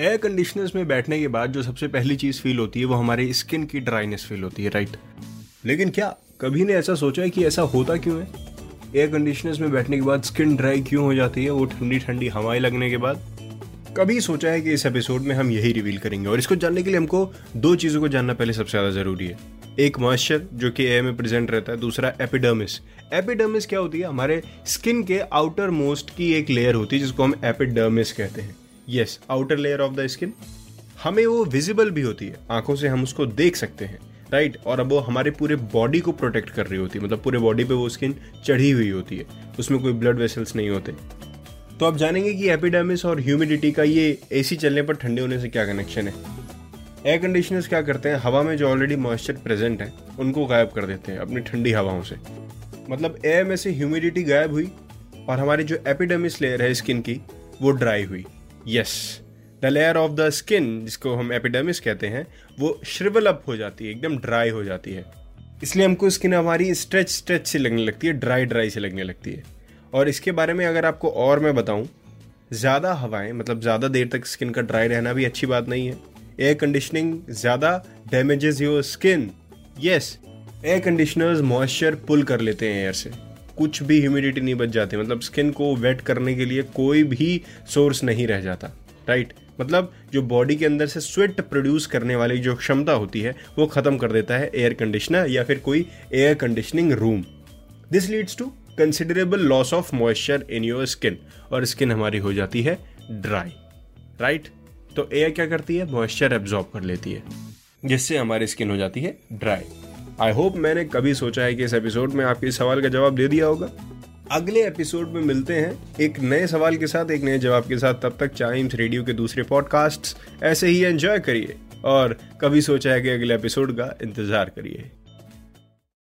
Air conditioners में बैठने के बाद जो सबसे पहली चीज़ फील होती है, वो हमारे स्किन की ड्राइनेस फील होती है राइट लेकिन क्या कभी ने ऐसा सोचा है कि ऐसा होता क्यों है? एयर कंडीशनर्स में बैठने के बाद स्किन ड्राई क्यों हो जाती है? वो ठंडी ठंडी हवाएँ लगने के बाद कभी सोचा है कि इस एपिसोड में हम यही रिवील करेंगे। और इसको जानने के लिए हमको दो चीज़ों को जानना पहले सबसे ज़्यादा ज़रूरी है। एक मॉइस्चर जो कि एयर में प्रेजेंट रहता है, दूसरा एपिडर्मिस एपिडर्मिस क्या होती है? हमारे स्किन के आउटर मोस्ट की एक लेयर होती है, जिसको हम एपिडर्मिस कहते हैं। Yes outer layer of the skin हमें वो विजिबल भी होती है। आँखों से हम उसको देख सकते हैं राइट right? और अब वो हमारे पूरे बॉडी को प्रोटेक्ट कर रही होती है। मतलब पूरे बॉडी पे वो स्किन चढ़ी हुई होती है। उसमें कोई ब्लड वेसल्स नहीं होते। तो आप जानेंगे कि एपिडेमिस और ह्यूमिडिटी का ये एसी चलने पर ठंडे होने से क्या कनेक्शन है? एयर कंडीशनर्स क्या करते हैं? हवा में जो ऑलरेडी मॉइस्चर प्रेजेंट है, उनको गायब कर देते हैं अपनी ठंडी हवाओं से। मतलब एयर में से ह्यूमिडिटी गायब हुई और हमारी जो एपिडेमिस लेयर है स्किन की, वो ड्राई हुई। Yes the layer of the skin जिसको हम एपिडेमिस कहते हैं, वो श्रिवल अप हो जाती है, एकदम ड्राई हो जाती है। इसलिए हमको स्किन हमारी स्ट्रेच स्ट्रेच से लगने लगती है ड्राई ड्राई से लगने लगती है। और इसके बारे में अगर आपको और मैं बताऊँ, ज़्यादा हवाएँ मतलब ज़्यादा देर तक स्किन का ड्राई रहना भी अच्छी बात नहीं है। एयर कंडीशनिंग ज़्यादा damages your skin yes air conditioners moisture pull कर लेते हैं एयर से। कुछ भी ह्यूमिडिटी नहीं बच जाती। मतलब स्किन को वेट करने के लिए कोई भी सोर्स नहीं रह जाता। राइट मतलब जो बॉडी के अंदर से स्वेट प्रोड्यूस करने वाली जो क्षमता होती है, वो खत्म कर देता है एयर कंडीशनर या फिर कोई air conditioning room this leads to considerable loss of moisture in your skin और स्किन हमारी हो जाती है ड्राई राइट तो एयर क्या करती है? मॉइस्चर एब्जॉर्ब कर लेती है, जिससे हमारी स्किन हो जाती है ड्राई आई होप मैंने कभी सोचा है कि इस एपिसोड में आपके सवाल का जवाब दे दिया होगा। अगले एपिसोड में मिलते हैं एक नए सवाल के साथ, एक नए जवाब के साथ। तब तक चाइम्स रेडियो के दूसरे पॉडकास्ट ऐसे ही एंजॉय करिए और कभी सोचा है कि अगले एपिसोड का इंतज़ार करिए।